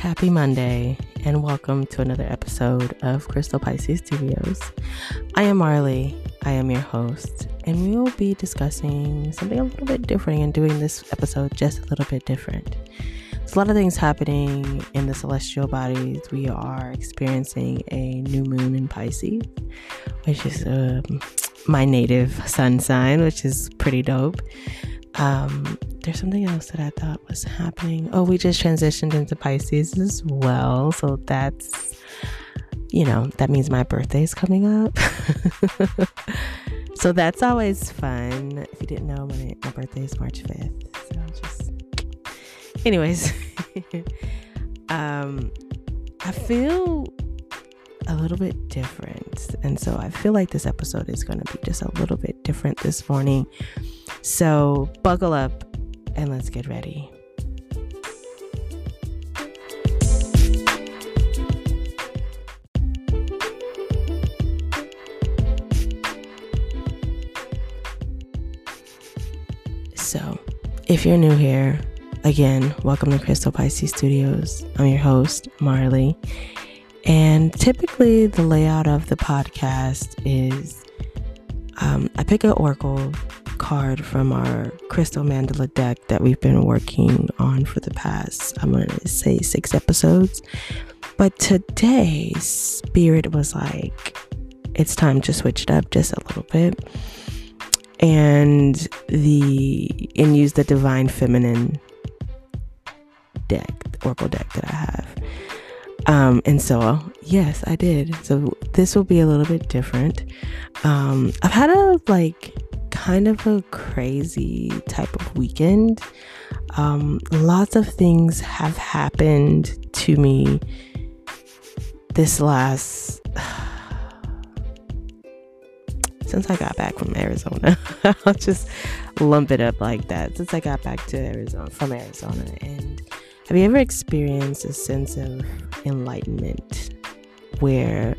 Happy Monday, and welcome to another episode of Crystal Pisces Studios. I am Marley, I am your host, and we will be discussing something a little bit different and doing this episode just a little bit different. There's a lot of things happening in the celestial bodies. We are experiencing a new moon in Pisces, which is um, my native sun sign, which is pretty dope. Um, there's something else that I thought was happening. Oh, we just transitioned into Pisces as well. So that's, you know, that means my birthday is coming up. so that's always fun. If you didn't know, my, my birthday is March 5th. So just, anyways, um, I feel a little bit different. And so I feel like this episode is going to be just a little bit different this morning. So buckle up and let's get ready. So, if you're new here, again, welcome to Crystal Pisces Studios. I'm your host, Marley. And typically, the layout of the podcast is um, I pick an oracle card from our crystal mandala deck that we've been working on for the past, I'm going to say six episodes. But today, Spirit was like, it's time to switch it up just a little bit. And the and use the divine feminine deck, oracle deck that I have. Um, and so, yes, I did. So this will be a little bit different. Um, I've had a like kind of a crazy type of weekend. Um, lots of things have happened to me this last since I got back from Arizona. I'll just lump it up like that. Since I got back to Arizona from Arizona and have you ever experienced a sense of enlightenment where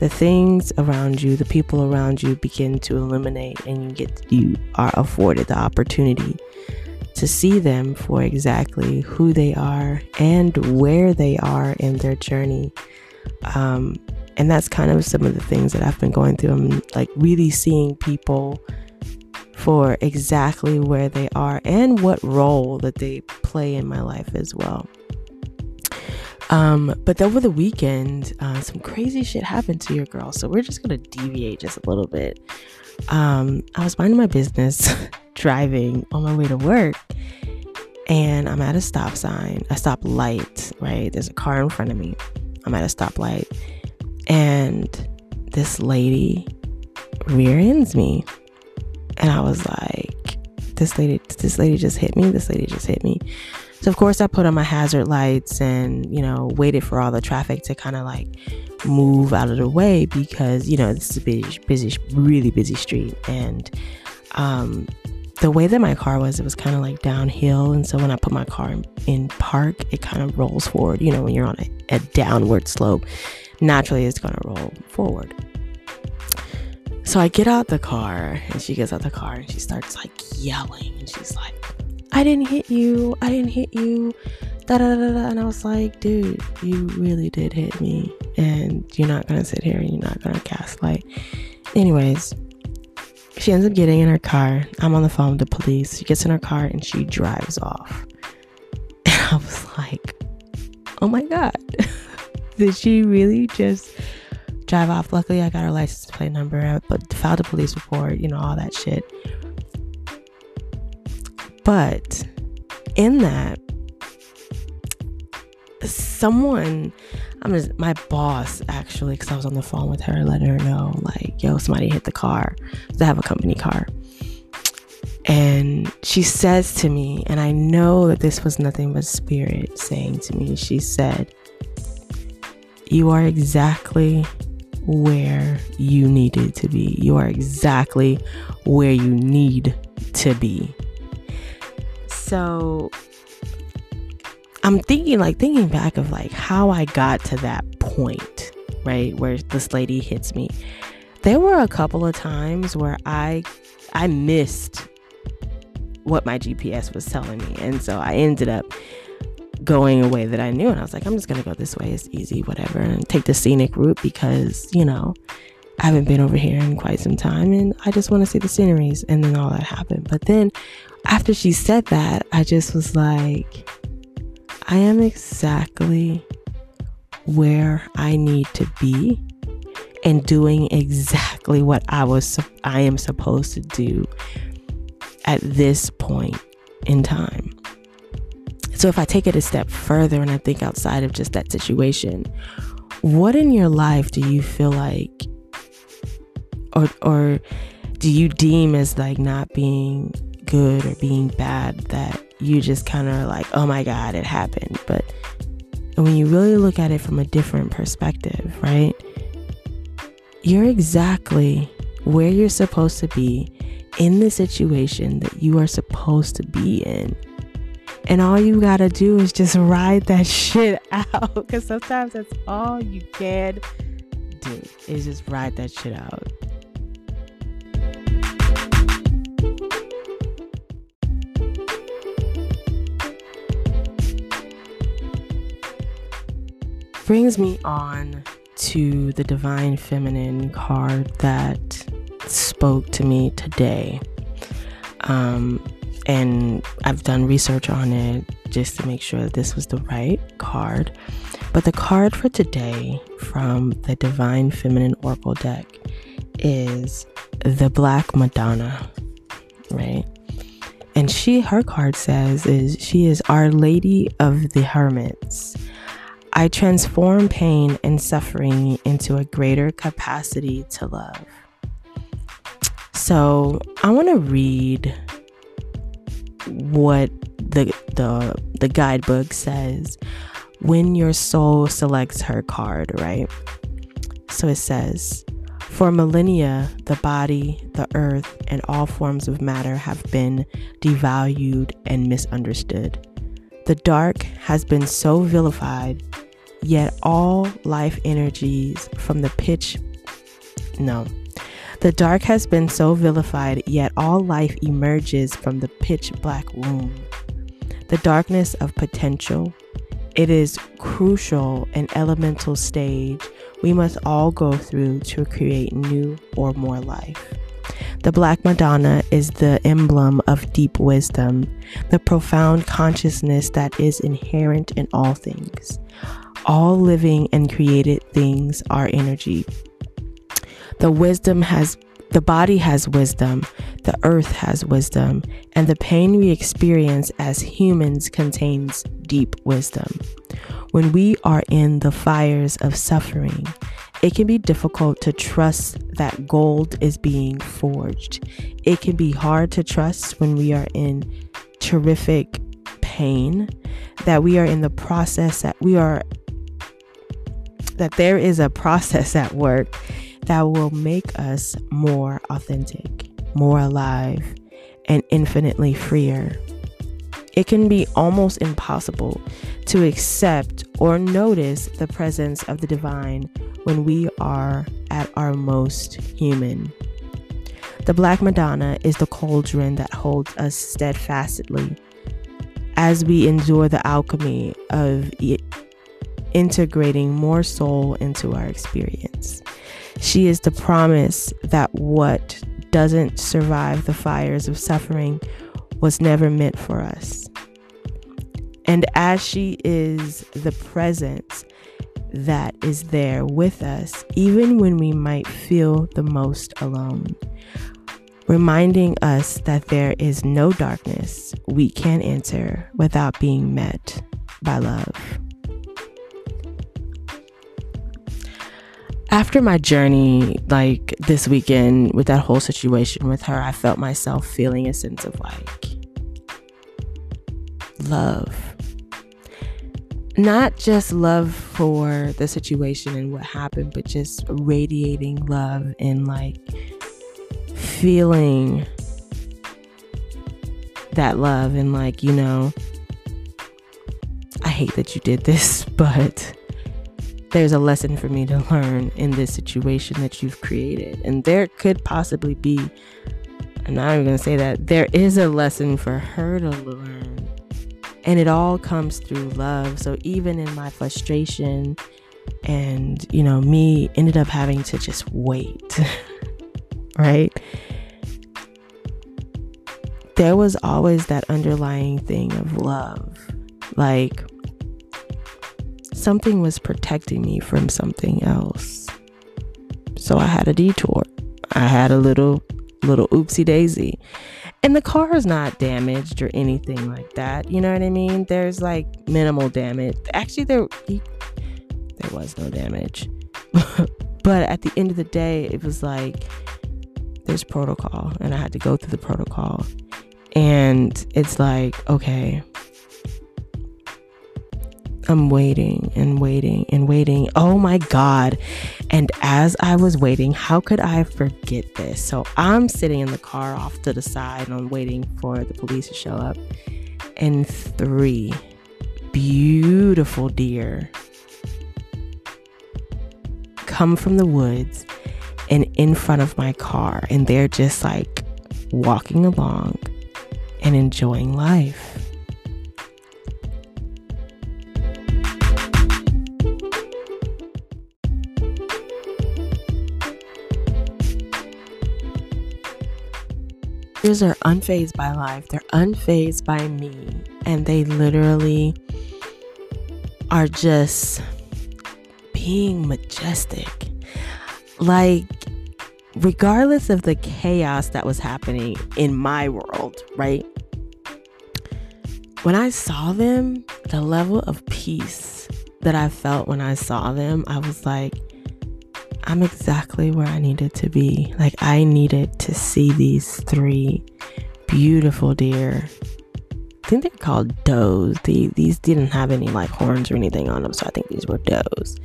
the things around you, the people around you begin to illuminate and you get you are afforded the opportunity to see them for exactly who they are and where they are in their journey. Um, and that's kind of some of the things that I've been going through. I'm like really seeing people for exactly where they are and what role that they play in my life as well. Um, but over the weekend, uh, some crazy shit happened to your girl. So we're just gonna deviate just a little bit. Um, I was minding my business, driving on my way to work, and I'm at a stop sign, a stop light. Right, there's a car in front of me. I'm at a stoplight, and this lady rear ends me, and I was like, "This lady, this lady just hit me. This lady just hit me." So of course I put on my hazard lights and, you know, waited for all the traffic to kind of like move out of the way because, you know, this is a busy, busy really busy street. And um, the way that my car was, it was kind of like downhill. And so when I put my car in, in park, it kind of rolls forward. You know, when you're on a, a downward slope, naturally it's going to roll forward. So I get out the car and she gets out the car and she starts like yelling and she's like, I didn't hit you. I didn't hit you. Da, da, da, da. And I was like, dude, you really did hit me. And you're not going to sit here and you're not going to gaslight. Anyways, she ends up getting in her car. I'm on the phone with the police. She gets in her car and she drives off. And I was like, oh my God. did she really just drive off? Luckily, I got her license plate number, but filed a police report, you know, all that shit. But in that, someone, I'm just, my boss actually, because I was on the phone with her, letting her know, like, yo, somebody hit the car. I have a company car. And she says to me, and I know that this was nothing but spirit saying to me, she said, You are exactly where you needed to be. You are exactly where you need to be so I'm thinking, like, thinking back of like how I got to that point, right, where this lady hits me. There were a couple of times where I I missed what my GPS was telling me, and so I ended up going a way that I knew. And I was like, I'm just to go this way. It's easy, whatever. And take the scenic route because, you know, I haven't been over here in quite some time and I just want to see the sceneries. And then all that happened. But then after she said that, I just was like, I am exactly where I need to be and doing exactly what I was I am supposed to do at this point in time. So if I take it a step further and I think outside of just that situation, what in your life do you feel like or or do you deem as like not being good or being bad that you just kind of like, "Oh my god, it happened." But when you really look at it from a different perspective, right? You're exactly where you're supposed to be in the situation that you are supposed to be in. And all you gotta do is just ride that shit out. Because sometimes that's all you can do is just ride that shit out. Brings me on to the Divine Feminine card that spoke to me today. Um, and I've done research on it just to make sure that this was the right card. But the card for today from the Divine Feminine Oracle deck is the Black Madonna, right? And she, her card says, is she is Our Lady of the Hermits. I transform pain and suffering into a greater capacity to love. So I want to read what the the the guidebook says when your soul selects her card, right? So it says, for millennia, the body, the earth, and all forms of matter have been devalued and misunderstood. The dark has been so vilified, yet all life energies from the pitch, no, the dark has been so vilified, yet all life emerges from the pitch black womb. The darkness of potential. It is crucial and elemental stage we must all go through to create new or more life. The Black Madonna is the emblem of deep wisdom, the profound consciousness that is inherent in all things. All living and created things are energy, the wisdom has the body has wisdom, the earth has wisdom, and the pain we experience as humans contains deep wisdom. When we are in the fires of suffering, it can be difficult to trust that gold is being forged. It can be hard to trust when we are in terrific pain, that we are in the process, that we are, that there is a process at work that will make us more authentic, more alive, and infinitely freer. It can be almost impossible to accept or notice the presence of the divine when we are at our most human. The Black Madonna is the cauldron that holds us steadfastly as we endure the alchemy of integrating more soul into our experience. She is the promise that what doesn't survive the fires of suffering was never meant for us. And as she is the presence that is there with us, even when we might feel the most alone, reminding us that there is no darkness we can enter without being met by love. After my journey, like this weekend with that whole situation with her, I felt myself feeling a sense of like love. Not just love for the situation and what happened, but just radiating love and like feeling that love and like, you know, I hate that you did this, but there's a lesson for me to learn in this situation that you've created. And there could possibly be, I'm not even going to say that, there is a lesson for her to learn And it all comes through love. So even in my frustration and, you know, me ended up having to just wait, right? There was always that underlying thing of love. Like, something was protecting me from something else. So I had a detour. I had a little little oopsie daisy. And the car is not damaged or anything like that. You know what I mean? There's like minimal damage. Actually there there was no damage. but at the end of the day, it was like there's protocol and I had to go through the protocol. And it's like, okay, I'm waiting and waiting and waiting. Oh my God. And as I was waiting, how could I forget this? So I'm sitting in the car off to the side and I'm waiting for the police to show up. And three beautiful deer come from the woods and in front of my car. And they're just like walking along and enjoying life. Deers are unfazed by life. They're unfazed by me. And they literally are just being majestic. Like, regardless of the chaos that was happening in my world, right? When I saw them, the level of peace that I felt when I saw them, I was like, I'm exactly where I needed to be. Like, I needed to see these three beautiful deer. I think they're called does. The, these didn't have any like horns or anything on them, so I think these were does.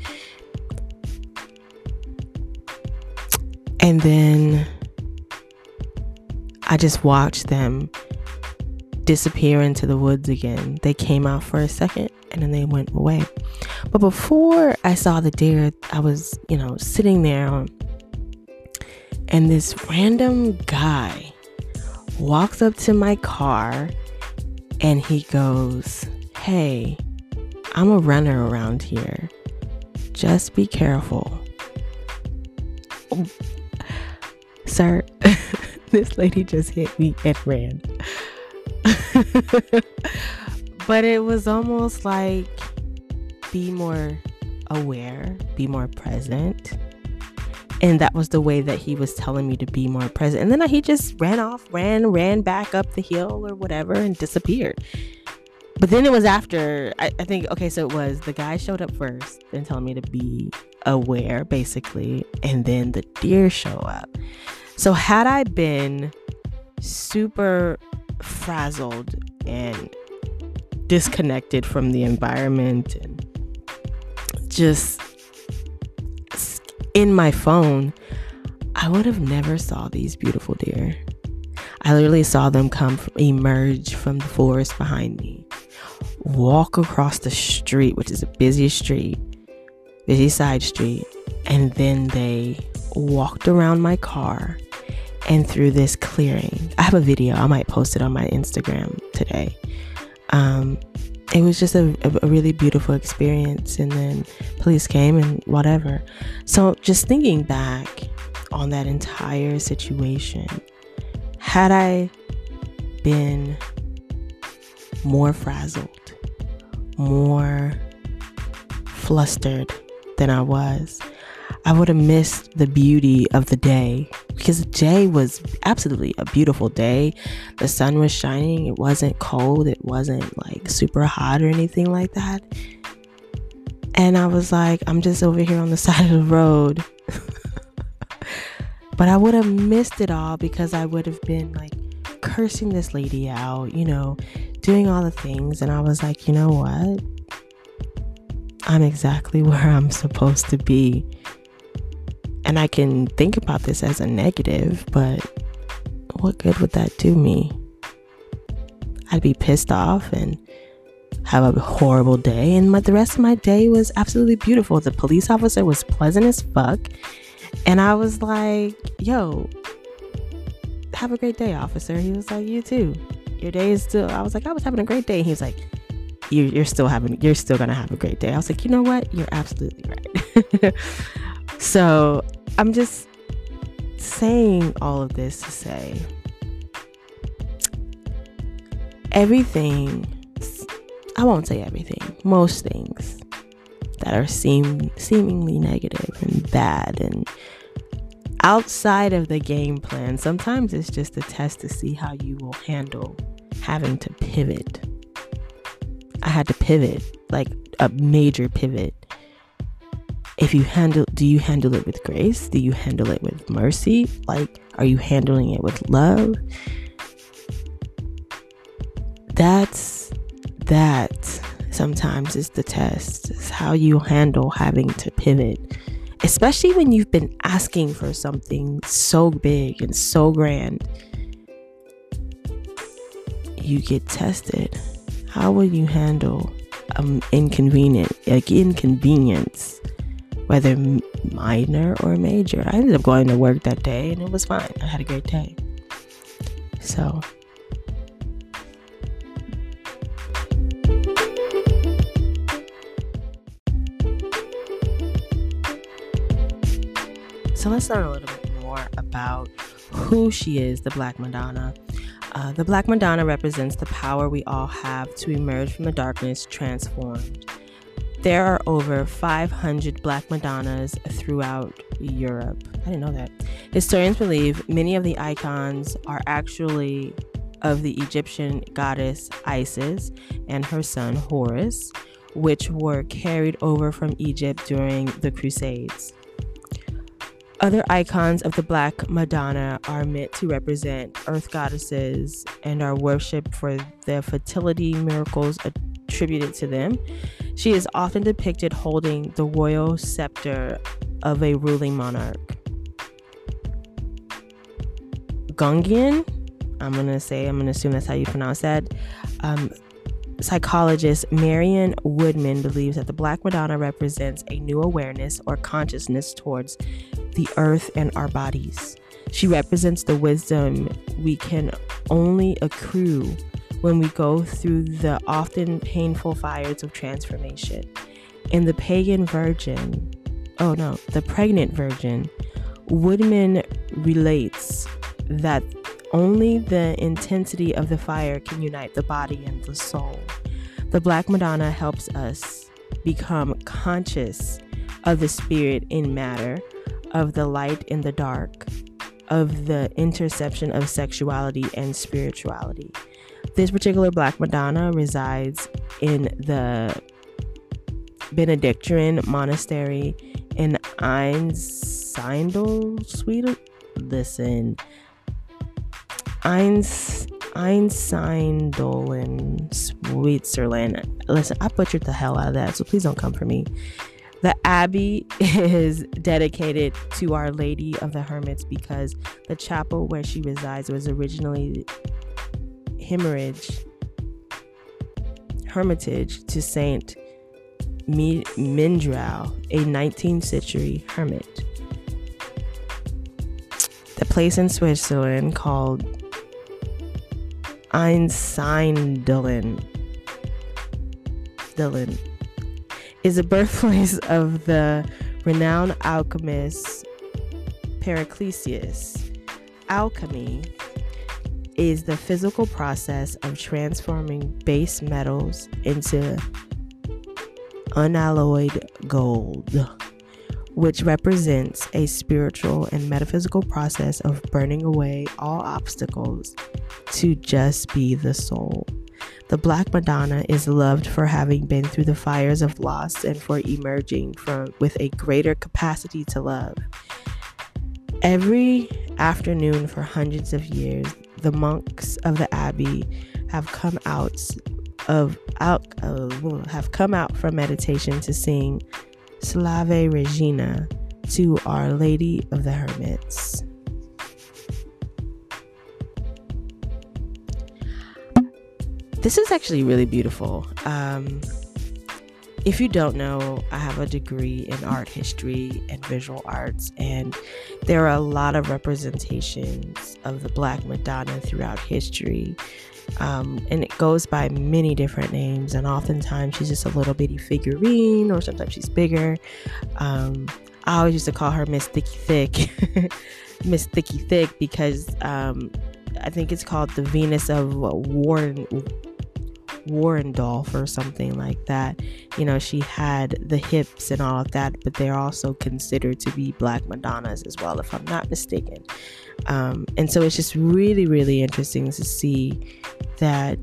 And then I just watched them disappear into the woods again. They came out for a second and then they went away. But before I saw the deer, I was, you know, sitting there and this random guy walks up to my car and he goes, Hey, I'm a runner around here. Just be careful. Sir, this lady just hit me and ran. but it was almost like be more aware, be more present. And that was the way that he was telling me to be more present. And then he just ran off, ran, ran back up the hill or whatever and disappeared. But then it was after, I, I think, okay, so it was the guy showed up first and telling me to be aware, basically. And then the deer show up. So had I been super frazzled and disconnected from the environment and just in my phone, I would have never saw these beautiful deer. I literally saw them come emerge from the forest behind me, walk across the street, which is a busy street, busy side street, and then they walked around my car and through this clearing. I have a video, I might post it on my Instagram today. Um, it was just a, a, really beautiful experience. And then police came and whatever. So, just thinking back on that entire situation, had I been more frazzled, more flustered than I was, I would have missed the beauty of the day because the day was absolutely a beautiful day. The sun was shining, it wasn't cold, it wasn't like super hot or anything like that. And I was like, I'm just over here on the side of the road. but I would have missed it all because I would have been like cursing this lady out, you know, doing all the things. And I was like, you know what? I'm exactly where I'm supposed to be and I can think about this as a negative, but what good would that do me? I'd be pissed off and have a horrible day. And my, the rest of my day was absolutely beautiful. The police officer was pleasant as fuck. And I was like, yo, have a great day, officer. He was like, you too. Your day is still, I was like, I was having a great day. He was like, you're, you're still having you're still gonna have a great day. I was like, you know what? You're absolutely right. so I'm just saying all of this to say everything I won't say everything, most things that are seem seemingly negative and bad and outside of the game plan. Sometimes it's just a test to see how you will handle having to pivot. I had to pivot, like a major pivot. If you handle, do you handle it with grace? Do you handle it with mercy? Like, are you handling it with love? That's that sometimes is the test. It's how you handle having to pivot especially when you've been asking for something so big and so grand, you get tested. How will you handle um, inconvenient, like inconvenience, whether minor or major? I ended up going to work that day and it was fine. I had a great day. So So let's learn a little bit more about who she is, the Black Madonna. Uh, the Black Madonna represents the power we all have to emerge from the darkness transformed. There are over 500 Black Madonnas throughout Europe. I didn't know that. Historians believe many of the icons are actually of the Egyptian goddess Isis and her son Horus, which were carried over from Egypt during the Crusades. Other icons of the Black Madonna are meant to represent earth goddesses and are worshipped for the fertility miracles attributed to them. She is often depicted holding the royal scepter of a ruling monarch. Gungian, I'm gonna say, I'm gonna assume that's how you pronounce that. Um, psychologist Marion Woodman believes that the Black Madonna represents a new awareness or consciousness towards the earth and our bodies. She represents the wisdom we can only accrue when we go through the often painful fires of transformation. In the pagan virgin, oh no, the pregnant virgin, Woodman relates that only the intensity of the fire can unite the body and the soul. The Black Madonna helps us become conscious of the spirit in matter of the light in the dark, of the interception of sexuality and spirituality. This particular Black Madonna resides in the Benedictine monastery in Einsiedeln, Sweden. Listen, Eins, Einsiedeln, Switzerland. Listen, I butchered the hell out of that, so please don't come for me. The abbey is dedicated to Our Lady of the Hermits because the chapel where she resides was originally Hermitage, Hermitage to Saint Mindrau, a 19th century hermit. The place in Switzerland called Einsiedeln Dylan is the birthplace of the renowned alchemist Paracelsus. Alchemy is the physical process of transforming base metals into unalloyed gold, which represents a spiritual and metaphysical process of burning away all obstacles to just be the soul. The Black Madonna is loved for having been through the fires of loss and for emerging from with a greater capacity to love. Every afternoon for hundreds of years, the monks of the abbey have come out of out uh, have come out from meditation to sing Salve Regina to Our Lady of the Hermits. This is actually really beautiful. Um, if you don't know, I have a degree in art history and visual arts, and there are a lot of representations of the Black Madonna throughout history. Um, and it goes by many different names, and oftentimes she's just a little bitty figurine, or sometimes she's bigger. Um, I always used to call her Miss Thicky Thick, Miss Thicky Thick, because um, I think it's called the Venus of Warren Warendorf or something like that. You know, she had the hips and all of that, but they're also considered to be Black Madonnas as well, if I'm not mistaken. Um, and so it's just really, really interesting to see that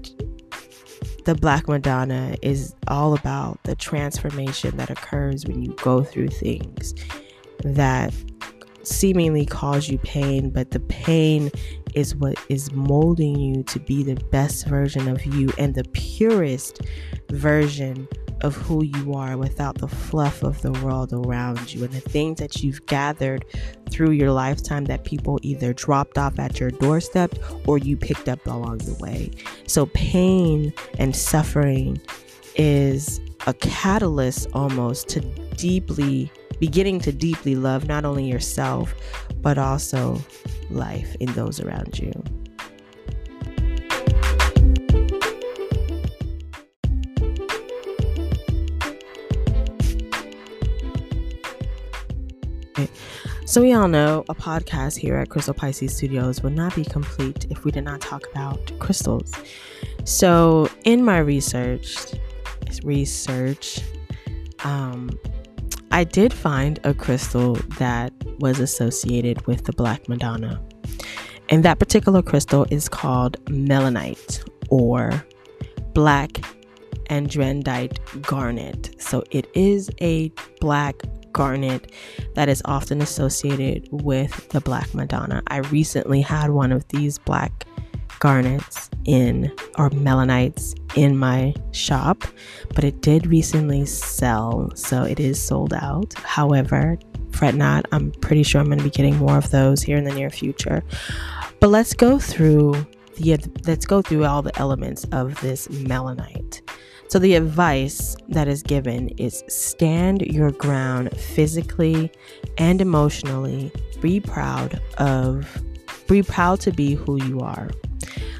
the Black Madonna is all about the transformation that occurs when you go through things that seemingly cause you pain, but the pain is what is molding you to be the best version of you and the purest version of who you are without the fluff of the world around you and the things that you've gathered through your lifetime that people either dropped off at your doorstep or you picked up along the way. So, pain and suffering is a catalyst almost to deeply beginning to deeply love not only yourself, but also life in those around you. So, we all know a podcast here at Crystal Pisces Studios would not be complete if we did not talk about crystals. So, in my research, research, um, I did find a crystal that was associated with the Black Madonna. And that particular crystal is called melanite or black andradite garnet. So it is a black garnet that is often associated with the Black Madonna. I recently had one of these black garnets in or melanites in my shop, but it did recently sell, so it is sold out. However, fret not, I'm pretty sure I'm going to be getting more of those here in the near future. But let's go through the let's go through all the elements of this melanite. So the advice that is given is stand your ground physically and emotionally. Be proud of be proud to be who you are.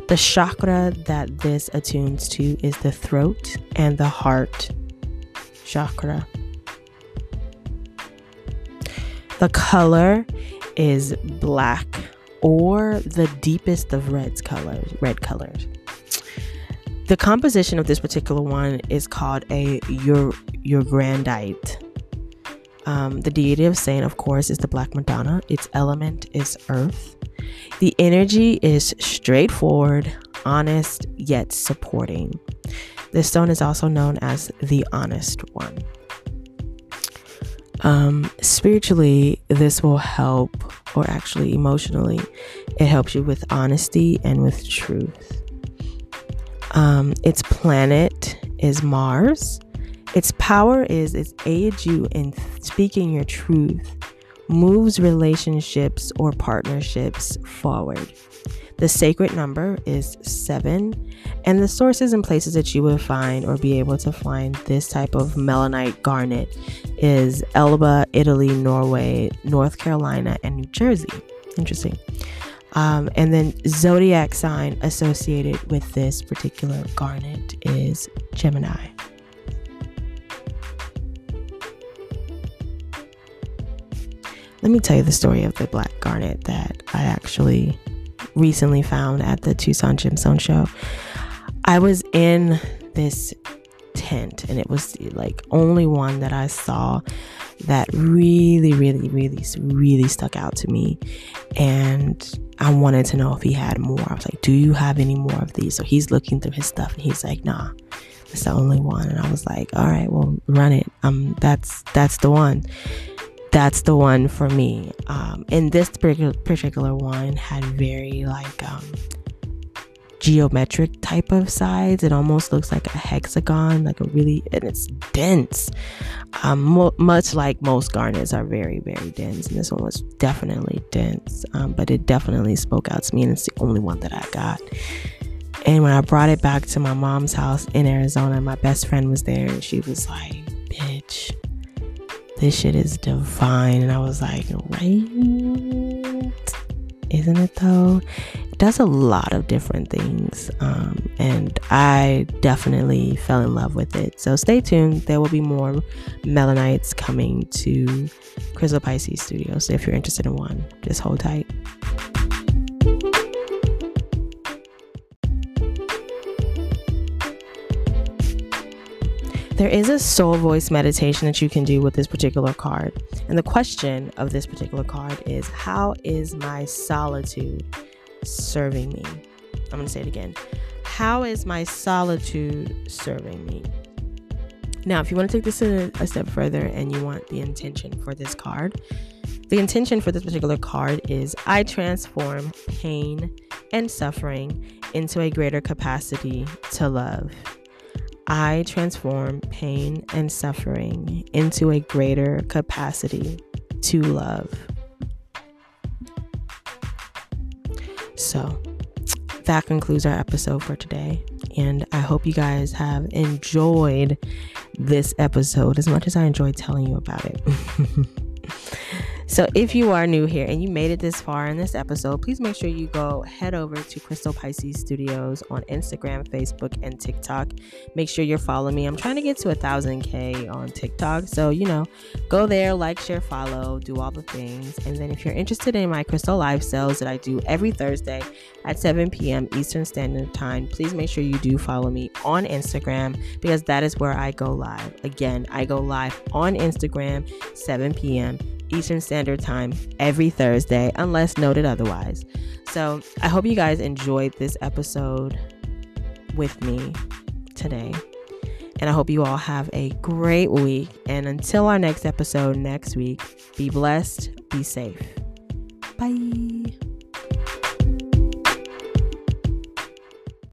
The chakra that this attunes to is the throat and the heart chakra. The color is black or the deepest of reds colors, red colors. The composition of this particular one is called a your Urandiate. Um, the deity of saint, of course, is the Black Madonna. Its element is earth. The energy is straightforward, honest, yet supporting. This stone is also known as the honest one. Um, spiritually, this will help, or actually emotionally, it helps you with honesty and with truth. Um, its planet is Mars. Its power is it aids you in speaking your truth moves relationships or partnerships forward. The sacred number is seven, and the sources and places that you would find or be able to find this type of melanite garnet is Elba, Italy, Norway, North Carolina, and New Jersey. Interesting. Um, and then zodiac sign associated with this particular garnet is Gemini. Let me tell you the story of the black garnet that I actually recently found at the Tucson Gemstone Show. I was in this tent and it was like only one that I saw that really, really, really, really stuck out to me. And I wanted to know if he had more. I was like, Do you have any more of these? So he's looking through his stuff and he's like, Nah, it's the only one. And I was like, All right, well, run it. Um, that's that's the one that's the one for me. Um, and this particular, one had very like um, geometric type of sides. It almost looks like a hexagon, like a really, and it's dense. Um, mo- much like most garnets are very, very dense. And this one was definitely dense, um, but it definitely spoke out to me, and it's the only one that I got. And when I brought it back to my mom's house in Arizona, my best friend was there, and she was like, "Bitch." This shit is divine. And I was like, right? Isn't it though? It does a lot of different things. Um, and I definitely fell in love with it. So stay tuned. There will be more Melanites coming to Crystal Pisces Studios. So if you're interested in one, just hold tight. There is a soul voice meditation that you can do with this particular card. And the question of this particular card is How is my solitude serving me? I'm going to say it again. How is my solitude serving me? Now, if you want to take this a, a step further and you want the intention for this card, the intention for this particular card is I transform pain and suffering into a greater capacity to love. I transform pain and suffering into a greater capacity to love. So, that concludes our episode for today. And I hope you guys have enjoyed this episode as much as I enjoyed telling you about it. So, if you are new here and you made it this far in this episode, please make sure you go head over to Crystal Pisces Studios on Instagram, Facebook, and TikTok. Make sure you're following me. I'm trying to get to a thousand K on TikTok. So, you know, go there, like, share, follow, do all the things. And then, if you're interested in my crystal live sales that I do every Thursday at 7 p.m. Eastern Standard Time, please make sure you do follow me on Instagram because that is where I go live. Again, I go live on Instagram, 7 p.m. Eastern Standard Time every Thursday, unless noted otherwise. So I hope you guys enjoyed this episode with me today. And I hope you all have a great week. And until our next episode next week, be blessed, be safe. Bye.